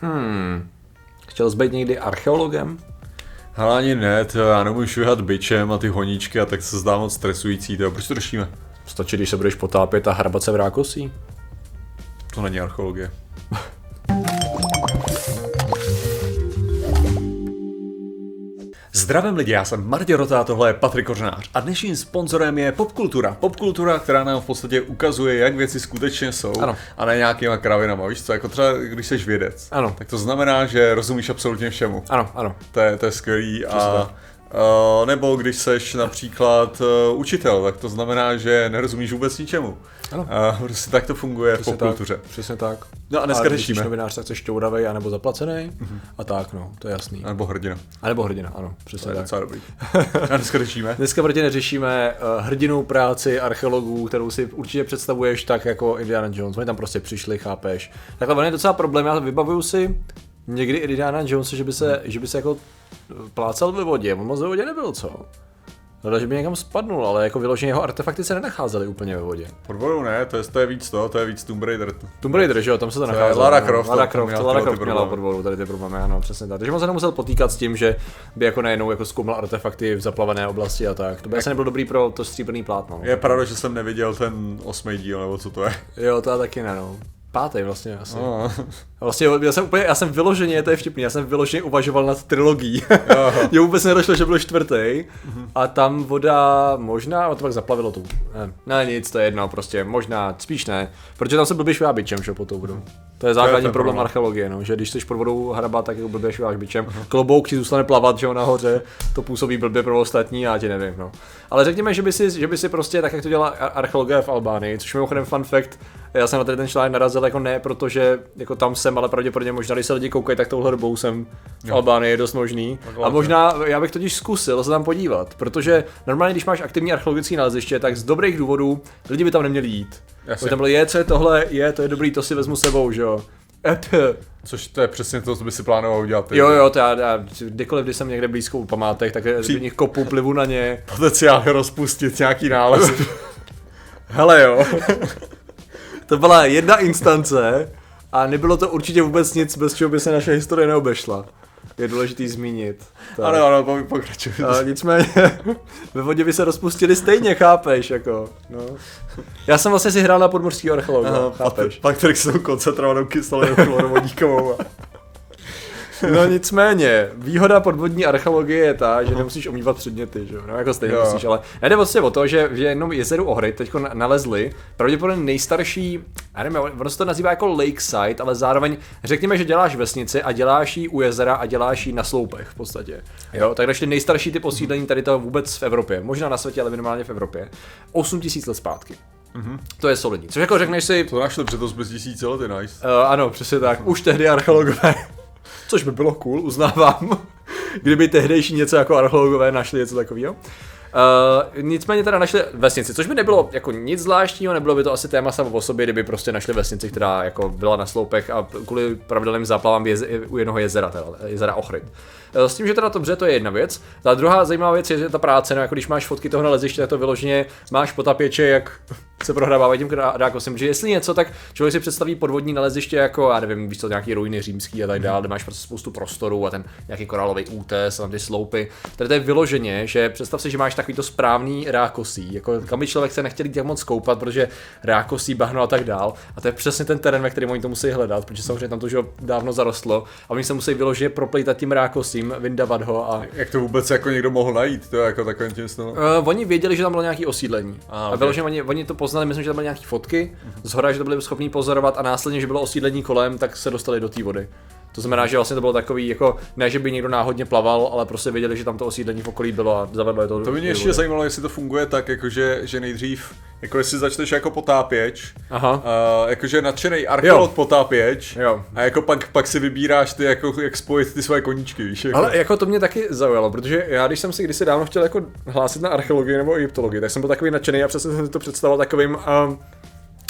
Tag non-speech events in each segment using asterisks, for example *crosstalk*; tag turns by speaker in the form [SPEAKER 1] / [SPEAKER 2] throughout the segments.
[SPEAKER 1] Hmm. Chtěl jsi být někdy archeologem?
[SPEAKER 2] Ale ani ne, to já nemůžu švihat byčem a ty honíčky a tak se zdá moc stresující, to proč to řešíme?
[SPEAKER 1] Stačí, když se budeš potápět a hrabat se v rákosí?
[SPEAKER 2] To není archeologie. Zdravím lidi, já jsem Martě Rota, tohle je Patrik Kořenář a dnešním sponzorem je Popkultura. Popkultura, která nám v podstatě ukazuje, jak věci skutečně jsou
[SPEAKER 1] Ano.
[SPEAKER 2] a ne nějakýma kravinama, víš co, jako třeba když jsi vědec.
[SPEAKER 1] Ano.
[SPEAKER 2] Tak to znamená, že rozumíš absolutně všemu.
[SPEAKER 1] Ano, ano.
[SPEAKER 2] To je, to je skvělý a Uh, nebo když seš například uh, učitel, tak to znamená, že nerozumíš vůbec ničemu.
[SPEAKER 1] Ano.
[SPEAKER 2] Uh, prostě tak to funguje v popkultuře.
[SPEAKER 1] Tak, přesně tak.
[SPEAKER 2] No a dneska
[SPEAKER 1] když
[SPEAKER 2] řešíme.
[SPEAKER 1] jsi novinář, tak jsi šťouravej, anebo zaplacený. A tak, no, to je jasný.
[SPEAKER 2] Nebo hrdina.
[SPEAKER 1] A nebo hrdina, ano,
[SPEAKER 2] To
[SPEAKER 1] přesně
[SPEAKER 2] je
[SPEAKER 1] tak.
[SPEAKER 2] docela dobrý. *laughs* A dneska řešíme.
[SPEAKER 1] Dneska v Rodině řešíme uh, hrdinou práci archeologů, kterou si určitě představuješ tak jako Indiana Jones. Oni tam prostě přišli, chápeš. Takhle on je docela problém, já vybavuju si někdy Indiana Jones, že by se, že by se jako plácal ve vodě. On moc ve vodě nebyl, co? Hledal, že by někam spadnul, ale jako vyloženě jeho artefakty se nenacházely úplně ve vodě.
[SPEAKER 2] Pod vodou ne, to je, to je víc to, to je víc Tomb Raider.
[SPEAKER 1] Tomb Raider, že jo, tam se to nacházelo.
[SPEAKER 2] Lara. Croft,
[SPEAKER 1] Lara
[SPEAKER 2] to
[SPEAKER 1] Croft,
[SPEAKER 2] měla
[SPEAKER 1] Lara Croft měla pod vodou tady ty problémy, ano, přesně tak. Takže on se nemusel potýkat s tím, že by jako najednou jako zkoumal artefakty v zaplavené oblasti a tak. To by asi nebylo dobrý pro to stříbrný plátno. no.
[SPEAKER 2] Je pravda, že jsem neviděl ten osmý díl, nebo co to je.
[SPEAKER 1] Jo, to já taky ne, no. Pátý vlastně asi.
[SPEAKER 2] No.
[SPEAKER 1] Vlastně já jsem úplně, já jsem vyloženě, to je vtipný, já jsem vyloženě uvažoval nad trilogií. Mně *laughs* vůbec nedošlo, že byl čtvrtý. A tam voda možná, a to pak zaplavilo tu. Ne, ne, nic, to je jedno, prostě možná, spíš ne. Protože tam se blbě švá bičem, že po tou vodou. To je základní
[SPEAKER 2] ten
[SPEAKER 1] problém
[SPEAKER 2] problém.
[SPEAKER 1] archeologie, no, že když jsi pod vodou hrabat, tak jako blbě šváš bičem. Klobouk ti zůstane plavat, že jo, nahoře, to působí blbě pro ostatní, já ti nevím, no. Ale řekněme, že by si, že by si prostě, tak jak to dělá ar- archeologie v Albánii, což mimochodem fun fact, já jsem na tady ten článek narazil jako ne, protože jako tam jsem, ale pravděpodobně možná, když se lidi koukají, tak touhle dobou jsem v Albánii je dost možný. A možná, já bych totiž zkusil se tam podívat, protože normálně, když máš aktivní archeologické naleziště, tak z dobrých důvodů lidi by tam neměli jít.
[SPEAKER 2] Jasně.
[SPEAKER 1] By tam bylo, je, co je tohle, je, to je dobrý, to si vezmu sebou, že jo. Et.
[SPEAKER 2] Což to je přesně to, co by si plánoval udělat.
[SPEAKER 1] Jo, jo, to já, já kdykoliv, když jsem někde blízko u památek, tak Při... do nich kopu, plivu na ně. *laughs*
[SPEAKER 2] Potenciálně rozpustit nějaký nález. *laughs*
[SPEAKER 1] Hele jo. to byla jedna instance a nebylo to určitě vůbec nic, bez čeho by se naše historie neobešla. Je důležitý zmínit. Tak.
[SPEAKER 2] ano, ano, po- pokračuj.
[SPEAKER 1] A nicméně *laughs* ve vodě by se rozpustili stejně, chápeš, jako, no. Já jsem vlastně si hrál na podmořský archeologa,
[SPEAKER 2] Aha,
[SPEAKER 1] chápeš.
[SPEAKER 2] Pak Patrik s tou koncentrovanou kyselou *laughs* chlorovodíkovou. a- *laughs*
[SPEAKER 1] No nicméně, výhoda podvodní archeologie je ta, že nemusíš omývat předměty, že jo, no jako stejně
[SPEAKER 2] Jo.
[SPEAKER 1] musíš, ale jde vlastně o to, že v jednom jezeru Ohry teď nalezli pravděpodobně nejstarší, já nevím, ono se to nazývá jako lakeside, ale zároveň řekněme, že děláš vesnici a děláš ji u jezera a děláš ji na sloupech v podstatě. Jo, tak našli nejstarší typ osídlení tady to vůbec v Evropě, možná na světě, ale minimálně v Evropě. 8000 let zpátky. To je solidní. Což jako řekneš si,
[SPEAKER 2] To našli před 8 tisíci lety, nice.
[SPEAKER 1] Uh, ano, přesně tak. Už tehdy archeologové. Což by bylo cool, uznávám. *laughs* Kdyby tehdejší něco jako archeologové našli něco takového. Uh, nicméně teda našli vesnici, což by nebylo jako nic zvláštního, nebylo by to asi téma samo o sobě, kdyby prostě našli vesnici, která jako byla na sloupech a kvůli pravidelným záplavám u jednoho jezera, teda, jezera Ochryt. Eh, S tím, že teda to bře, to je jedna věc. Ta druhá zajímavá věc je že ta práce, no jako když máš fotky toho naleziště, tak to vyloženě máš potapěče, jak *laughs* se prohrávávají tím drákosem, že jestli něco, tak člověk si představí podvodní naleziště jako, já nevím, víš co, nějaký ruiny římský a tak dále, kde máš prostě spoustu prostoru a ten nějaký korálový útes a tam ty sloupy. Tady to je vyloženě, že představ si, že máš takový to správný rákosí, jako kam by člověk se nechtěl jít moc koupat, protože rákosí, bahno a tak dál. A to je přesně ten terén, ve kterém oni to musí hledat, protože samozřejmě tam to jo, dávno zarostlo a oni se musí vyloženě proplejtat tím rákosím, vyndavat ho a
[SPEAKER 2] Jak to vůbec jako někdo mohl najít, to je jako takovým tím snu.
[SPEAKER 1] Uh, oni věděli, že tam bylo nějaké osídlení.
[SPEAKER 2] Ah,
[SPEAKER 1] A
[SPEAKER 2] ok.
[SPEAKER 1] vyloženě oni, oni to poznali, myslím, že tam byly nějaké fotky, z hora, že to byli schopni pozorovat a následně, že bylo osídlení kolem, tak se dostali do té vody. To znamená, že vlastně to bylo takový, jako ne, že by někdo náhodně plaval, ale prostě věděli, že tam to osídlení v okolí bylo a zavedlo je to.
[SPEAKER 2] To by mě ještě
[SPEAKER 1] vody.
[SPEAKER 2] zajímalo, jestli to funguje tak, jakože, že nejdřív, jako jestli začneš jako potápěč,
[SPEAKER 1] Aha.
[SPEAKER 2] uh, jakože nadšený archeolog potápěč,
[SPEAKER 1] Jo.
[SPEAKER 2] a jako pak, pak si vybíráš ty, jako, jak spojit ty svoje koníčky, víš? Jako.
[SPEAKER 1] Ale jako to mě taky zaujalo, protože já když jsem si kdysi dávno chtěl jako hlásit na archeologii nebo egyptologii, tak jsem byl takový nadšený a přesně jsem si to představoval takovým um,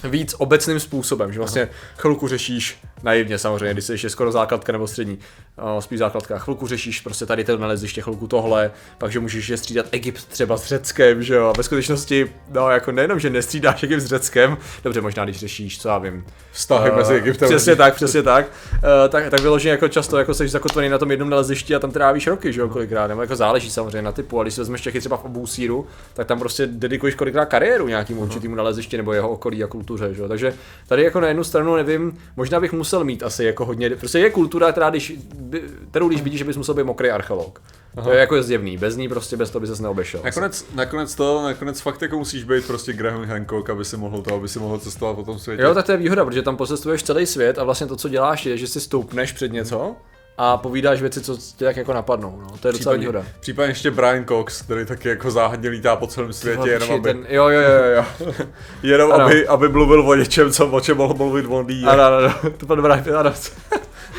[SPEAKER 1] víc obecným způsobem, že vlastně chvilku řešíš naivně samozřejmě, když jsi ještě skoro základka nebo střední, uh, spíš základka, chvilku řešíš prostě tady to naleziště, chvilku tohle, pak že můžeš je střídat Egypt třeba s Řeckem, že jo, a ve skutečnosti, no jako nejenom, že nestřídáš Egypt s Řeckem, dobře, možná když řešíš, co já vím,
[SPEAKER 2] Vztahy
[SPEAKER 1] Eh,
[SPEAKER 2] mezi Egyptem.
[SPEAKER 1] Přesně tak, přesně tak. Uh, tak, tak vyloženě jako často jako jsi zakotvený na tom jednom nalezišti a tam trávíš roky, že jo, kolikrát, nebo jako záleží samozřejmě na typu, a když si vezmeš Čechy třeba v obou síru, tak tam prostě dedikuješ kolikrát kariéru nějakým určitým nalezišti nebo jeho okolí a kultuře, že jo. Takže tady jako na jednu stranu nevím, možná bych musel mít asi jako hodně, prostě je kultura, která když, by- kterou když vidíš, že bys musel být mokrý archeolog. To je jako zjevný, bez ní prostě bez toho by ses neobešel.
[SPEAKER 2] Nakonec, nakonec to, nakonec fakt jako musíš být prostě Graham Hancock, aby si mohl to, aby si mohl cestovat po tom světě.
[SPEAKER 1] Jo, tak to je výhoda, protože tam pocestuješ celý svět a vlastně to, co děláš, je, že si stoupneš před něco a povídáš věci, co tě tak jako napadnou. No. To je docela výhoda.
[SPEAKER 2] případně ještě Brian Cox, který taky jako záhadně lítá po celém světě, jenom aby,
[SPEAKER 1] ten, jo, jo, jo, jo. *laughs*
[SPEAKER 2] jenom
[SPEAKER 1] Ano.
[SPEAKER 2] aby, aby mluvil o něčem, co, o čem mohl mluvit on.
[SPEAKER 1] Ano, ano, ano, to byl dobrá, ano.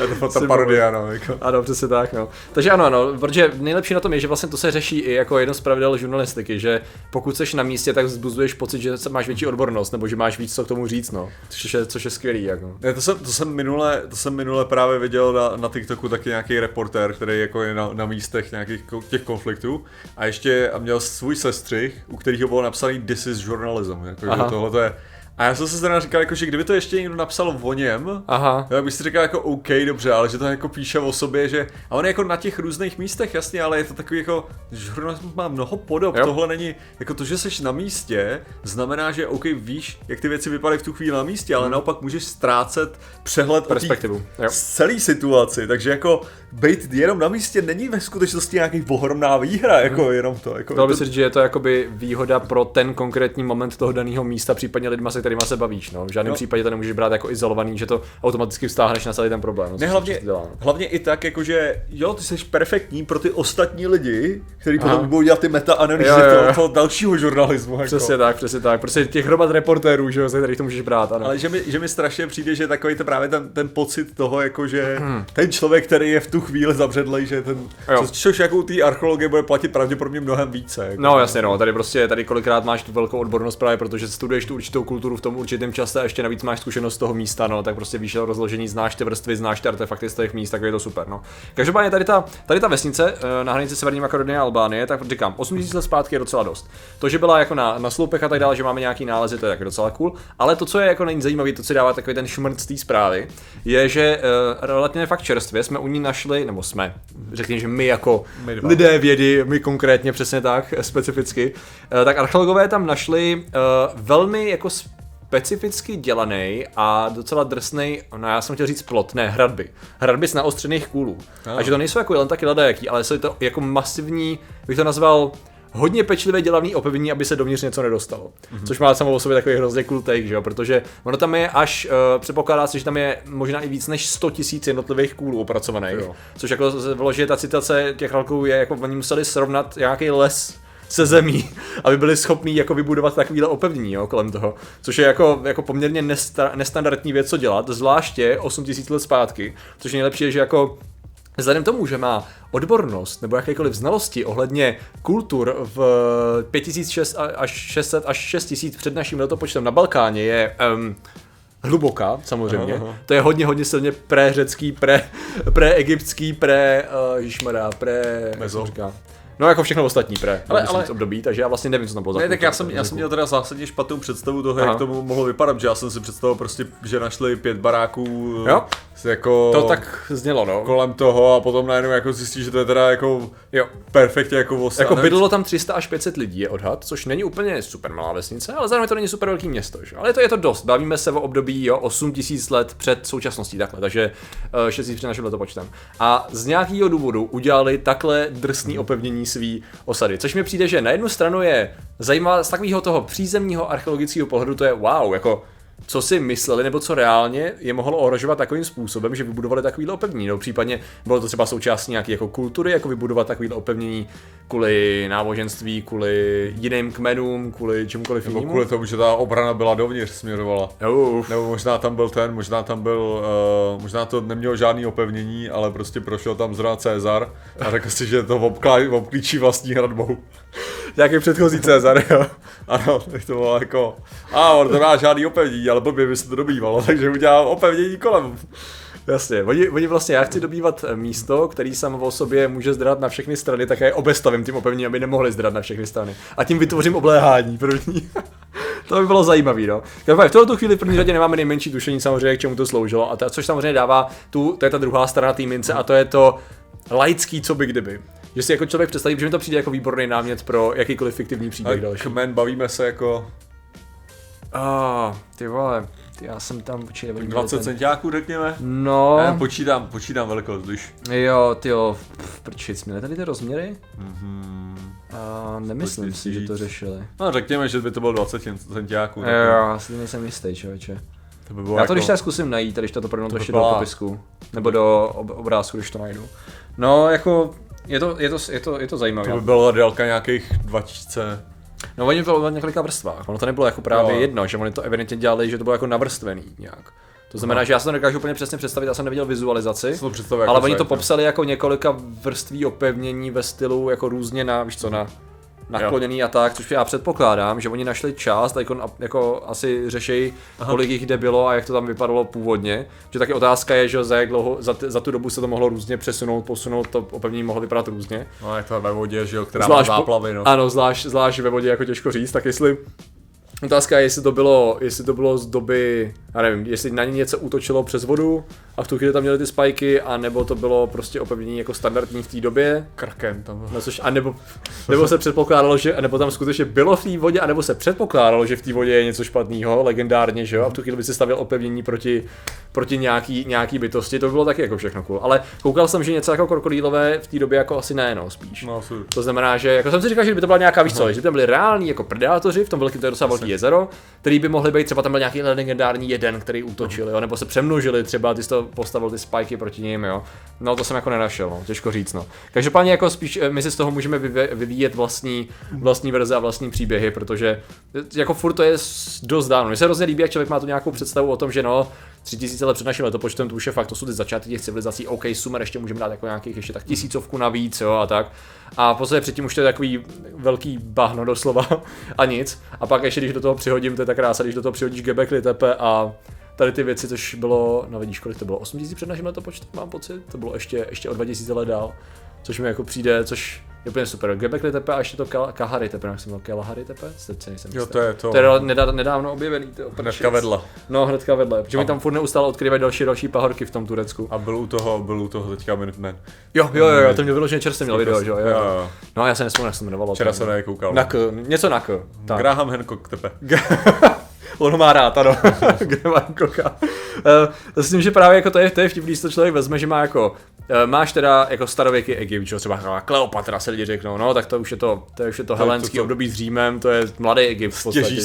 [SPEAKER 2] Je to ta parodia, no. Jako.
[SPEAKER 1] Ano, přesně tak, no. Takže ano, ano, protože nejlepší na tom je, že vlastně to se řeší i jako jedno z pravidel žurnalistiky, že pokud jsi na místě, tak vzbuzuješ pocit, že máš větší odbornost, nebo že máš víc co k tomu říct, no. Což je, což je skvělý, jako.
[SPEAKER 2] Ne, to, jsem, to, jsem minule, to jsem minule právě viděl na, na TikToku taky nějaký reportér, který jako je na, na místech nějakých těch konfliktů a ještě a měl svůj sestřih, u kterého bylo napsaný This is journalism, jako, že
[SPEAKER 1] Aha.
[SPEAKER 2] tohle to je. A já jsem se teda říkal, jako, že kdyby to ještě někdo napsal o něm,
[SPEAKER 1] Aha.
[SPEAKER 2] tak bych si říkal jako OK, dobře, ale že to jako píše o sobě, že a on je jako na těch různých místech, jasně, ale je to takový jako, žurnalismus má mnoho podob,
[SPEAKER 1] Jo.
[SPEAKER 2] tohle není, jako to, že jsi na místě, znamená, že OK, víš, jak ty věci vypadají v tu chvíli na místě, ale naopak můžeš ztrácet přehled o
[SPEAKER 1] Perspektivu, jo.
[SPEAKER 2] celé situaci, takže jako být jenom na místě není ve skutečnosti nějaký ohromná výhra, jako jenom to. Jako,
[SPEAKER 1] Dalo by
[SPEAKER 2] to-
[SPEAKER 1] se říct, že je to jakoby výhoda pro ten konkrétní moment toho daného místa, případně lidma, se kterými se bavíš. No. V žádném
[SPEAKER 2] No.
[SPEAKER 1] případě to nemůžeš brát jako izolovaný, že to automaticky vztáhneš na celý ten problém. No,
[SPEAKER 2] Ne, hlavně,
[SPEAKER 1] dělá, no.
[SPEAKER 2] hlavně i tak, jakože jo, ty jsi perfektní pro ty ostatní lidi, kteří potom budou dělat ty
[SPEAKER 1] jo, jo.
[SPEAKER 2] toho, toho dalšího žurnalismu. Jako.
[SPEAKER 1] Přesně tak, přesně tak. Prostě těch hromad reportérů, že jo, ze kterých to můžeš brát, ano.
[SPEAKER 2] Ale že mi, že mi strašně přijde, že takový to právě ten, ten pocit toho, jako že ten člověk, který je v tu chvíli zabředlej, že ten,
[SPEAKER 1] Jo.
[SPEAKER 2] co, což jako u té archeologie bude platit pravděpodobně mnohem více. Jako.
[SPEAKER 1] No jasně no, tady prostě tady kolikrát máš tu velkou odbornost právě protože studuješ tu určitou kulturu v tom určitém čase a ještě navíc máš zkušenost z toho místa, no, tak prostě víš rozložení, znáš ty vrstvy, znáš ty artefakty z těch míst, tak je to super, no. Každopádně tady ta, tady ta vesnice eh, na hranici Severní Makedonie a Albánie, tak říkám, 8000 let zpátky je docela dost. To, že byla jako na, na sloupech a tak dále, že máme nějaký nálezy, to je taky docela cool, ale to, co je jako nejzajímavé, to, co dává takový ten šmrc té zprávy, je, že uh, relativně fakt čerstvě jsme u ní našli, nebo jsme, řekněme, že my jako
[SPEAKER 2] My dva.
[SPEAKER 1] lidé vědy, my konkrétně přesně tak, specificky, eh, tak archeologové tam našli eh, velmi jako specificky dělaný a docela drsný, no já jsem chtěl říct plot, ne, hradby. Hradby z naostřených kůlů.
[SPEAKER 2] Ah.
[SPEAKER 1] A že to nejsou jako jen taky ledajaký, ale jsou to jako masivní, bych to nazval, hodně pečlivě dělaný opevnění, aby se dovnitř něco nedostalo.
[SPEAKER 2] Mhm.
[SPEAKER 1] Mm-hmm. Což má samo o sobě takový hrozně cool take, že jo? protože ono tam je až, uh, předpokládá se, že tam je možná i víc než 100 tisíc jednotlivých kůlů opracovaných.
[SPEAKER 2] Jo.
[SPEAKER 1] Což jako vloží ta citace těch ralků je, jako oni museli srovnat nějaký les se zemí, *laughs* aby byli schopní jako vybudovat takovýhle opevnění jo, kolem toho. Což je jako, jako poměrně nesta, nestandardní věc, co dělat, zvláště 8000 let zpátky. Což je nejlepší, je, že jako Vzhledem tomu, že má odbornost nebo jakékoliv znalosti ohledně kultur v 5600 až 600 až 6000 před naším letopočtem na Balkáně je um, hluboká, samozřejmě.
[SPEAKER 2] Aha, aha.
[SPEAKER 1] To je hodně, hodně silně pré-řecký, pré, pré-egyptský, pré, uh, ježmará, pré, jak
[SPEAKER 2] Mezo.
[SPEAKER 1] říká. No jako všechno ostatní pré,
[SPEAKER 2] Ale-
[SPEAKER 1] ale, období, takže já vlastně nevím, co tam bylo za
[SPEAKER 2] Ne, tak já jsem, já jsem měl teda zásadně špatnou představu toho,
[SPEAKER 1] Aha.
[SPEAKER 2] jak to mo- mohlo vypadat, že já jsem si představil prostě, že našli pět baráků
[SPEAKER 1] Jo.
[SPEAKER 2] jako
[SPEAKER 1] To tak znělo, no.
[SPEAKER 2] kolem toho a potom najednou jako zjistí, že to je teda jako
[SPEAKER 1] Jo.
[SPEAKER 2] perfektně jako osa.
[SPEAKER 1] Jako
[SPEAKER 2] ne?
[SPEAKER 1] bydlelo tam 300 až 500 lidí je odhad, což není úplně super malá vesnice, ale zároveň to není super velký město. Že? Ale je to, je to dost. Bavíme se o období jo, 8000 let před současností takhle, takže uh, 6000 před naším letopočtem. A z nějakého důvodu udělali takhle drsný opevnění svý osady, což mi přijde, že na jednu stranu je zajímavé z takového toho přízemního archeologického pohledu, to je wow, jako co si mysleli, nebo co reálně je mohlo ohrožovat takovým způsobem, že vybudovali takovýhle opevnění. No, případně bylo to třeba součástí nějaké jako kultury, jako vybudovat takovýhle opevnění kvůli náboženství, kvůli jiným kmenům, kvůli čemukoliv
[SPEAKER 2] Nebo
[SPEAKER 1] jinému.
[SPEAKER 2] kvůli tomu, že ta obrana byla dovnitř směrovala.
[SPEAKER 1] Uf.
[SPEAKER 2] Nebo možná tam byl ten, možná tam byl, uh, možná to nemělo žádný opevnění, ale prostě prošel tam zrovna Cezar a řekl si, že to obklíčí vlastní hradbou.
[SPEAKER 1] Nějaký předchozí Cezar, jo.
[SPEAKER 2] Ano, tak to bylo jako, a on to má žádný opevnění, ale blbě by se to dobývalo, *laughs* takže udělám opevnění kolem.
[SPEAKER 1] Jasně, oni, oni vlastně, já chci dobývat eh, místo, který samo o sobě může zdrat na všechny strany, tak já je obestavím tím opevněním, aby nemohli zdrat na všechny strany. A tím vytvořím obléhání první. *laughs* to by bylo zajímavé, no. V tuto chvíli v první řadě nemáme nejmenší tušení samozřejmě, k čemu to sloužilo, a to, což samozřejmě dává tu, to je ta druhá strana té mince, a to je to laický, co by kdyby. Že si jako člověk představí, že mi to přijde jako výborný námět pro jakýkoliv fiktivní příběh další.
[SPEAKER 2] Kmen, bavíme se jako
[SPEAKER 1] Ah, ty vole, já jsem tam určitě neviděl
[SPEAKER 2] 20
[SPEAKER 1] ten-
[SPEAKER 2] centiáků, řekněme.
[SPEAKER 1] No,
[SPEAKER 2] Já počítám, počítám velikost, když.
[SPEAKER 1] jo, ty jo, prčic, měli tady ty rozměry?
[SPEAKER 2] Mhm.
[SPEAKER 1] A nemyslím si, že to řešili.
[SPEAKER 2] No řekněme, že by to bylo 20 centiáků.
[SPEAKER 1] Jo, já si nejsem jistý, člověče.
[SPEAKER 2] To by bylo
[SPEAKER 1] Já to
[SPEAKER 2] jako...
[SPEAKER 1] když tak zkusím najít, a když to
[SPEAKER 2] To by
[SPEAKER 1] ještě do
[SPEAKER 2] byla-
[SPEAKER 1] popisku. Nebo do ob- obrázku, když to najdu. No, jako, je to, je to, je to, je to zajímavé.
[SPEAKER 2] To by byla délka nějakých 2000.
[SPEAKER 1] No oni to bylo na několika vrstvách. Ono to nebylo jako právě
[SPEAKER 2] No.
[SPEAKER 1] jedno, že oni to evidentně dělali, že to bylo jako navrstvený nějak. To znamená,
[SPEAKER 2] No.
[SPEAKER 1] že já se to nedokážu úplně přesně představit, já jsem neviděl vizualizaci.
[SPEAKER 2] To jako
[SPEAKER 1] ale oni to popsali jako několika vrství opevnění ve stylu jako různě na, víš co, na nakloněný a tak, což já předpokládám, že oni našli část, jako, jako asi řešejí, kolik jich kde bylo a jak to tam vypadalo původně. Že taky otázka je, že za jak dlouho, za, t- za tu dobu se to mohlo různě přesunout, posunout, to opevnění mohlo vypadat různě.
[SPEAKER 2] No je to ve vodě, že jo, která
[SPEAKER 1] Zvlášť
[SPEAKER 2] má záplavy, no.
[SPEAKER 1] Ano, zvlášť, zvlášť ve vodě jako těžko říct, tak jestli Otázka je, jestli to bylo, jestli to bylo z doby, já nevím, jestli na ně něco útočilo přes vodu a v tu chvíli tam měli ty spajky, a nebo to bylo prostě opevnění jako standardní v té době,
[SPEAKER 2] Kraken tam.
[SPEAKER 1] No což, a nebo, nebo se předpokládalo, že, nebo tam skutečně bylo v té vodě, anebo se předpokládalo, že v té vodě je něco špatného, legendárně, že jo, a v tu chvíli by se stavěl opevnění proti, proti nějaký, nějaký bytosti, to by bylo taky jako všechno cool. Ale koukal jsem, že něco jako krokodýlové v té době jako asi ne, no, spíš.
[SPEAKER 2] No, asi.
[SPEAKER 1] To znamená, že jako jsem si říkal, že by to byla nějaká víc co, že by tam byli reální jako predátoři v tom velkém, to je docela velký jezero, který by mohli být třeba tam byl nějaký legendární jeden, který útočil, jo, nebo se přemnožili třeba, ty jsi to postavil ty spajky proti ním, jo. No to jsem jako nenašel, no, těžko říct, no. Každopádně jako spíš eh, my si z toho můžeme vyvíjet vlastní, vlastní verze a vlastní příběhy, protože eh, jako furt to je dost dávno. Mně se hrozně líbí, jak člověk má tu nějakou představu o tom, že no, tři tisíce let před naším letopočtem, to už je fakt, ty začátky těch civilizací, OK, Sumer ještě můžeme dát jako nějakých ještě tak tisícovku navíc, jo, a tak. A v podstatě předtím už to je takový velký bahno doslova *laughs* a nic. A pak ještě, když do toho přihodím, to je ta krása, když do toho přihodíš Gebekli tepe a tady ty věci, což bylo, no vidíš, kolik to bylo, 8000 před naším letopočtem, mám pocit, to bylo ještě, ještě o 2000 let dál, což mi jako přijde, což je úplně super. Gebekli tepe a ještě to Kal- Kahari tepe, jak jsem měl Kalahari tepe, teď si nejsem
[SPEAKER 2] Jo, to je to.
[SPEAKER 1] To je nedá- nedávno objevený, ty
[SPEAKER 2] Hnedka vedle.
[SPEAKER 1] No, hnedka vedle, protože mi tam furt neustále odkryvají další další pahorky v tom Turecku.
[SPEAKER 2] A byl u toho, byl u toho teďka Minuteman.
[SPEAKER 1] Jo, jo, jo, jo to mě vyloženě čerstvě měl video, že jo, jo.
[SPEAKER 2] Jo.
[SPEAKER 1] No, já se nespomínám, jak se to jmenovalo.
[SPEAKER 2] Včera
[SPEAKER 1] to-
[SPEAKER 2] jsem na něj koukal.
[SPEAKER 1] Na K, něco na K. Tak.
[SPEAKER 2] Graham Hancock tepe. *laughs*
[SPEAKER 1] On ho má rád, ano. *laughs* Graham Cooka. Uh, s tím, že právě jako to je, to je vtipný, když to člověk vezme, že má jako, máš teda jako starověký Egypt, jo, třeba Kleopatra se lidi řeknou, no, tak to už je to, to je už je to
[SPEAKER 2] To je to,
[SPEAKER 1] helenský
[SPEAKER 2] co-
[SPEAKER 1] období s Římem, to je mladý Egypt v podstatě.
[SPEAKER 2] Těží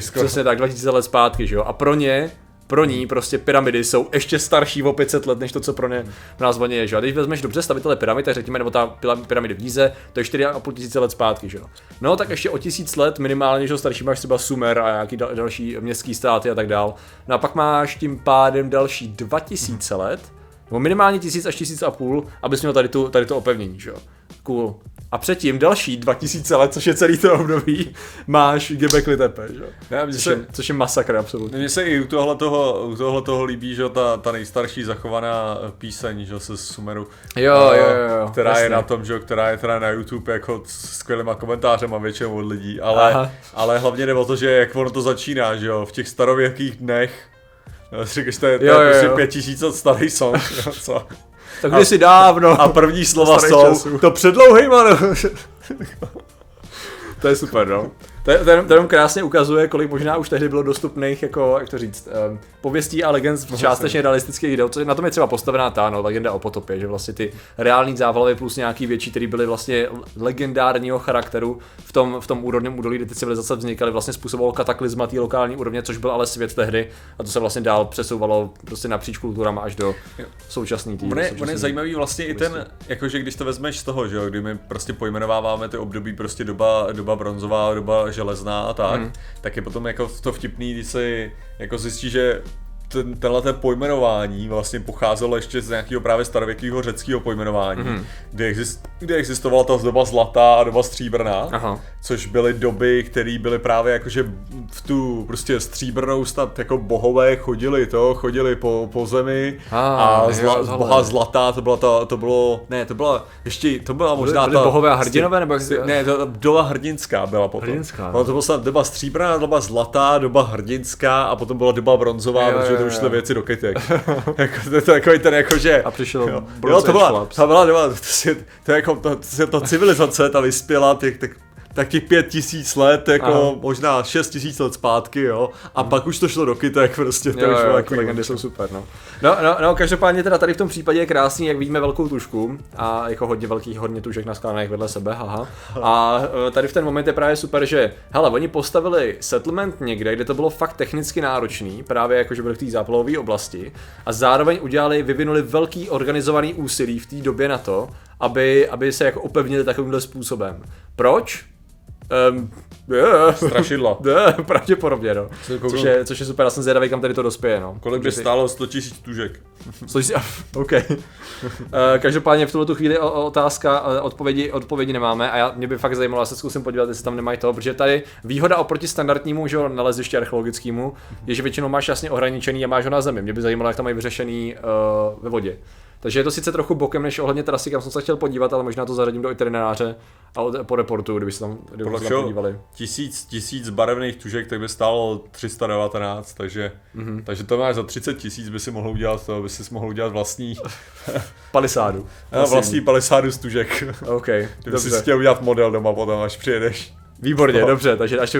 [SPEAKER 2] skoro.
[SPEAKER 1] Přesně tak, 2000 let zpátky, že jo. A pro ně, pro ní prostě pyramidy jsou ještě starší o 500 let, než to, co pro ně v nás je, že jo. A když vezmeš dobře stavitele pyramid, tak řekněme, nebo ta pyramidy v Gize, to je 4,5 tisíce let zpátky, že jo. No tak ještě o tisíc let minimálně, že jo, starší máš třeba Sumer a nějaký dal- další městský státy a tak dál. No a pak máš tím pádem další 2000 let, nebo minimálně tisíc až tisíc a půl, abys měl tady, tu, tady to opevnění, že jo. Cool. A předtím další 2000 let, což je celý to období, *laughs* máš Gebekli tepe, že jo.
[SPEAKER 2] Ne,
[SPEAKER 1] Což
[SPEAKER 2] se,
[SPEAKER 1] je, což je masakr, absolutně.
[SPEAKER 2] mně se i u tohle toho, u tohle toho líbí, že ta, ta nejstarší zachovaná píseň, že jo, se Sumeru.
[SPEAKER 1] Jo,
[SPEAKER 2] A,
[SPEAKER 1] jo, jo, jo,
[SPEAKER 2] Která
[SPEAKER 1] jasně.
[SPEAKER 2] je na tom, že jo, která je teda na YouTube jako s skvělýma komentářema většinou od lidí, ale,
[SPEAKER 1] Aha.
[SPEAKER 2] ale hlavně jde o to, že jak ono to začíná, že jo, v těch starověkých dnech, říkáš, to je, to
[SPEAKER 1] Jo,
[SPEAKER 2] je
[SPEAKER 1] jo,
[SPEAKER 2] prostě
[SPEAKER 1] jo.
[SPEAKER 2] pět tisíc let starý song, jo, co? *laughs*
[SPEAKER 1] Tak kdysi dávno.
[SPEAKER 2] A první slova jsou,
[SPEAKER 1] časů.
[SPEAKER 2] to předlouhej, mano. *laughs*
[SPEAKER 1] To je super, no. To, je, to, jenom, to jenom krásně ukazuje, kolik možná už tehdy bylo dostupných, jako, jak to říct, um, pověstí a legend v částečně realistických. Co, na tom je třeba postavená ta, no, legenda o potopě, že vlastně ty reální závaly plus nějaký větší, které byly vlastně legendárního charakteru v tom, v tom úrodném údolí, kde ty civilizace vznikaly, vlastně způsobovalo kataklizma té lokální úrovně, což byl ale svět tehdy a to se vlastně dál přesouvalo prostě napříč kulturama až do současné tý,
[SPEAKER 2] On je, on je zajímavý vlastně i ten, jakože když to vezmeš z toho, že jo, kdy my prostě pojmenováváme ty období prostě doba, doba bronzová, doba železná a tak,
[SPEAKER 1] Mhm.
[SPEAKER 2] tak je potom jako to vtipný, když si jako zjistí, že ten, tenhle ten pojmenování vlastně pocházelo ještě z nějakého právě starověkého řeckého pojmenování, mm. kdy, exist, kdy existovala ta doba zlatá a doba stříbrná,
[SPEAKER 1] Aha.
[SPEAKER 2] což byly doby, které byly právě jakože v tu prostě stříbrnou snad jako bohové chodili to, chodili po, po zemi
[SPEAKER 1] Ah,
[SPEAKER 2] a
[SPEAKER 1] jo,
[SPEAKER 2] zla,
[SPEAKER 1] tohle.
[SPEAKER 2] boha zlatá, to byla ta, to bylo, ne, to byla, ještě, to byla možná
[SPEAKER 1] byli
[SPEAKER 2] ta...
[SPEAKER 1] bohové a hrdinové, nebo jak-
[SPEAKER 2] Ne, to, doba hrdinská byla potom.
[SPEAKER 1] Hrdinská,
[SPEAKER 2] No, to byla doba stříbrná, doba zlatá, doba hrdinská a potom byla doba bronzová,
[SPEAKER 1] Jo, jo, jo.
[SPEAKER 2] Šly věci do kytek. *laughs* jako, to je takový ten jako, že...
[SPEAKER 1] A přišel
[SPEAKER 2] jo, jo, to byla, to byla to, je, to, je jako, to, to, je ta civilizace, ta vyspěla, těch, tak, tak těch pět tisíc let, jako
[SPEAKER 1] Aha.
[SPEAKER 2] možná šest tisíc let zpátky, jo. A pak už to šlo do kytek, prostě to
[SPEAKER 1] Jo,
[SPEAKER 2] už
[SPEAKER 1] jo,
[SPEAKER 2] takový-
[SPEAKER 1] legendy jsou super, no. No, no, no, každopádně teda tady v tom případě je krásný, jak vidíme velkou tušku a jako hodně velkých hodně tušek naskládaných vedle sebe, haha. A e, tady v ten moment je právě super, že hele, oni postavili settlement někde, kde to bylo fakt technicky náročný, právě jako že byli v té záplavové oblasti a zároveň udělali, vyvinuli velký organizovaný úsilí v té době na to, aby, aby se jako upevnili takovýmhle způsobem. Proč? Um, yeah.
[SPEAKER 2] Strašidla. *laughs*
[SPEAKER 1] Ne, pravděpodobně, no.
[SPEAKER 2] kouknu.
[SPEAKER 1] Což je, což je super, já jsem zvědavý, kam tady to dospěje, no.
[SPEAKER 2] Kolik by stálo 100 tisíc tužek?
[SPEAKER 1] Což si, *laughs* OK. Eh, Každopádně v tuhle chvíli otázka, eh, odpovědi, odpovědi nemáme a já, mě by fakt zajímalo, já se zkusím podívat, jestli tam nemají to, protože tady výhoda oproti standardnímu že jo, nalezišti archeologickému je, že většinou máš jasně ohraničený a máš ho na zemi. Mě by zajímalo, jak tam mají vyřešený uh, ve vodě. Takže je to sice trochu bokem než ohledně trasy, kam jsem se chtěl podívat, ale možná to zařadím do itineráře a od- po reportu, kdyby se tam, kdyby
[SPEAKER 2] Podle
[SPEAKER 1] se tam podívali.
[SPEAKER 2] tisíc, tisíc barevných tužek, tak by stálo 319, takže, mm-hmm. takže to máš za 30 tisíc by si mohl udělat, to by si mohl udělat vlastní, *laughs*
[SPEAKER 1] Palisádu. *laughs*
[SPEAKER 2] a vlastní palisádu z tužek.
[SPEAKER 1] OK, *laughs*
[SPEAKER 2] Kdyby si chtěl udělat model doma potom, až přijedeš.
[SPEAKER 1] Výborně, dobře, takže až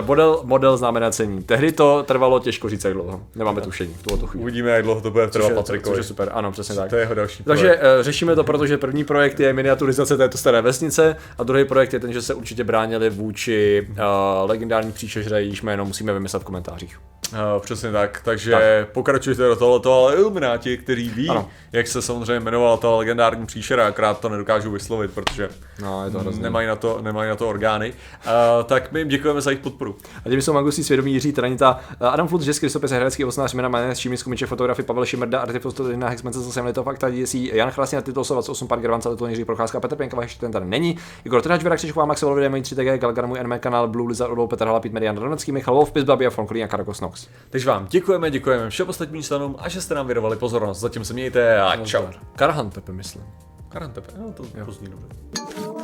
[SPEAKER 1] model, model znamená cení. Tehdy to trvalo těžko říct, jak dlouho. Nemáme tušení v tuto chvíli.
[SPEAKER 2] Uvidíme, jak dlouho to bude trvat
[SPEAKER 1] což
[SPEAKER 2] Patrikovi.
[SPEAKER 1] je super, ano, přesně tak.
[SPEAKER 2] To je jeho další
[SPEAKER 1] Takže
[SPEAKER 2] projekt.
[SPEAKER 1] uh, řešíme to, protože první projekt je miniaturizace této staré vesnice a druhý projekt je ten, že se určitě bránili vůči uh, legendární příšeře, jejíž jméno musíme vymyslet v komentářích.
[SPEAKER 2] Uh, přesně tak, takže tak. pokračujte do tohoto, ale Illuminati, který ví,
[SPEAKER 1] Ano.
[SPEAKER 2] jak se samozřejmě jmenovala ta legendární příšera, akrát to nedokážu vyslovit, protože
[SPEAKER 1] No, je to
[SPEAKER 2] nemají na to, nemají na to orgány, uh, tak my jim děkujeme za jejich podporu.
[SPEAKER 1] A těmi jsou Magusí svědomí Jiří Tranita, Adam Flut, Žes, Kristopis, Hradecký, Osnář, Jména, Mané, Šímis, Kumiče, fotografy, Pavel Šimerda, Artifos, Tolina, Hexmence, Zase Litov, Akta, DSC, Jan Chrasně, Titul Sovac, 8 Park, Gervance, Leto, Jiří Procházka, Petr Pěnkava, ještě ten tady není, Igor Trhač, Věra Křičková, Max Volvidé, Mají 3TG, Galgar, můj NM kanál, Blue Lizard, Odol, Petr Hala, Pít Median, Ronecký, Michal Wolf, Pis, Babi a Fonkolín a Karakos Nox.
[SPEAKER 2] Takže vám děkujeme, děkujeme všem ostatním členům a že jste nám věnovali pozornost. Zatím se mějte a čau.
[SPEAKER 1] Karahan Pepe, myslím.
[SPEAKER 2] Karan Pepe, no to jo. pozní dobře.